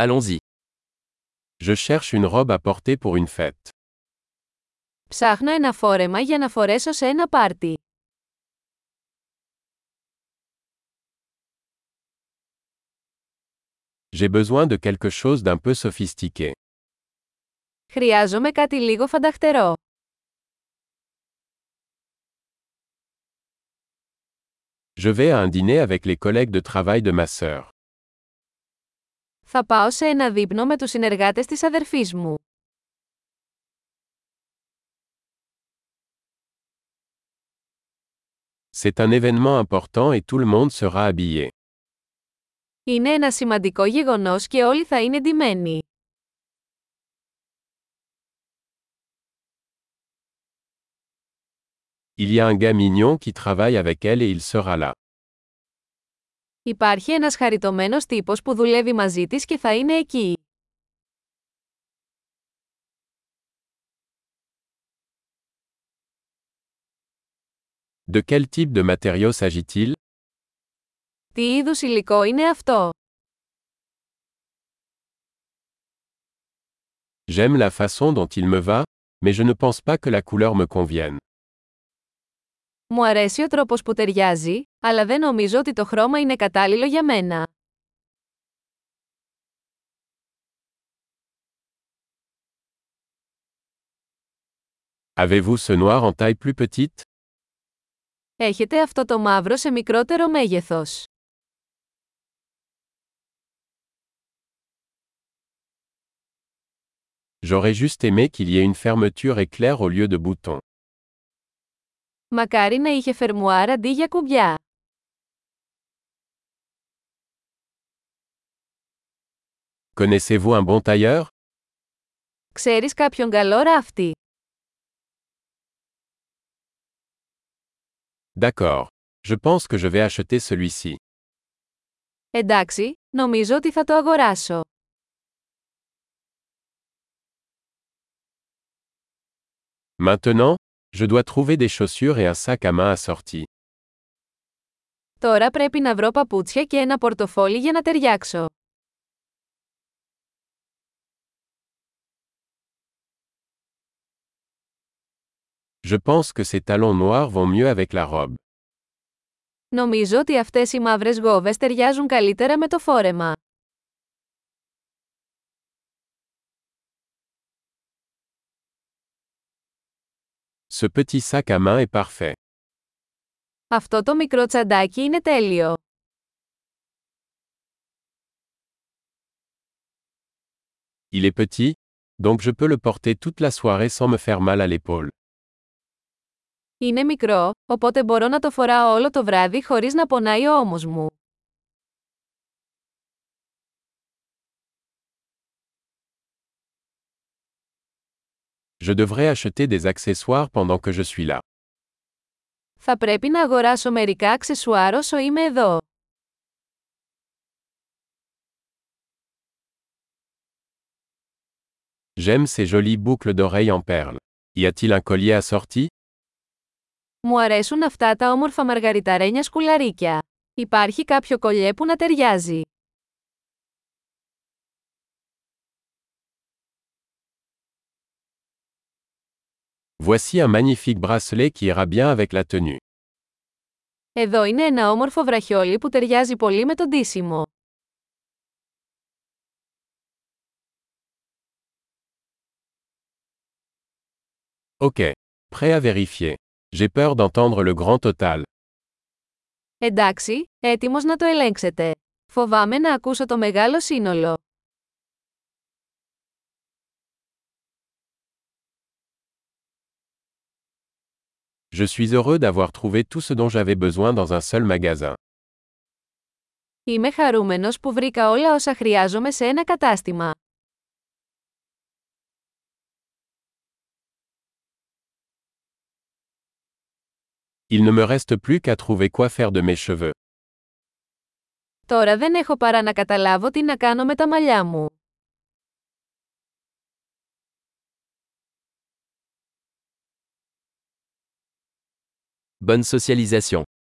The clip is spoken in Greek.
Allons-y. Je cherche une robe à porter pour une fête. Ψάχνω ένα φόρεμα για να φορέσω σε ένα πάρτι. J'ai besoin de quelque chose d'un peu sophistiqué. Χρειάζομαι κάτι λίγο φανταχτερό. Je vais à un dîner avec les collègues de travail de ma sœur. Θα πάω σε ένα δείπνο με τους συνεργάτες της αδερφής μου. C'est un événement important et tout le monde sera habillé. Είναι ένα σημαντικό γεγονός και όλοι θα είναι ντυμένοι. Il y a un gars mignon qui travaille avec elle et il sera là. Υπάρχει ένας χαριτωμένος τύπος που δουλεύει μαζί της και θα είναι εκεί. De quel type de matériau s'agit-il Τι είδους υλικό είναι αυτό? J'aime la façon dont il me va, mais je ne pense pas que la couleur me convienne. Μου αρέσει ο τρόπος που ταιριάζει, αλλά δεν νομίζω ότι το χρώμα είναι κατάλληλο για μένα. Avez-vous ce noir en taille plus petite; Έχετε αυτό το μαύρο σε μικρότερο μέγεθος. J'aurais juste aimé qu'il y ait une fermeture éclair au lieu de boutons. Μακάρι να είχε φερμουάρ αντί για κουμπιά. Connaissez-vous un bon tailleur; Ξέρεις κάποιον καλό ράφτη; D'accord. Je pense que je vais acheter celui-ci. Εντάξει, νομίζω ότι θα το αγοράσω. Maintenant, je dois trouver des chaussures et un sac à main assorti. Τώρα πρέπει να βρω παπούτσια και ένα πορτοφόλι για να ταιριάξω. Je pense que ces talons noirs vont mieux avec la robe. Νομίζω ότι αυτές οι μαύρες γόβες ταιριάζουν καλύτερα με το φόρεμα. Ce petit sac à main est parfait. Αυτό το μικρό τσαντάκι είναι τέλειο. Il est petit, donc je peux le porter toute la soirée sans me faire mal à l'épaule. Είναι μικρό, οπότε μπορώ να το φοράω όλο το βράδυ χωρίς να πονάει ο ώμος μου. Je devrais acheter des accessoires pendant que je suis là. Θα πρέπει να αγοράσω μερικά αξεσουάρ όσο είμαι εδώ. J'aime ces jolies boucles d'oreilles en perles. Y a-t-il un collier assorti Μου αρέσουν αυτά τα όμορφα μαργαριταρένια σκουλαρίκια. Υπάρχει κάποιο κολλιέ που να ταιριάζει. Voici un magnifique bracelet qui ira bien avec la tenue. Εδώ είναι ένα όμορφο βραχιόλι που ταιριάζει πολύ με το ντύσιμο. Ok. Prêt à vérifier. J'ai peur d'entendre le grand total. Εντάξει, έτοιμος να το ελέγξετε. Φοβάμαι να ακούσω το μεγάλο σύνολο. Je suis heureux d'avoir trouvé tout ce dont j'avais besoin dans un seul magasin. Είμαι χαρούμενος που βρήκα όλα όσα χρειάζομαι σε ένα κατάστημα. Il ne me reste plus qu'à trouver quoi faire de mes cheveux. Τώρα δεν έχω παρά να καταλάβω τι να κάνω με τα μαλλιά μου. Bonne socialisation.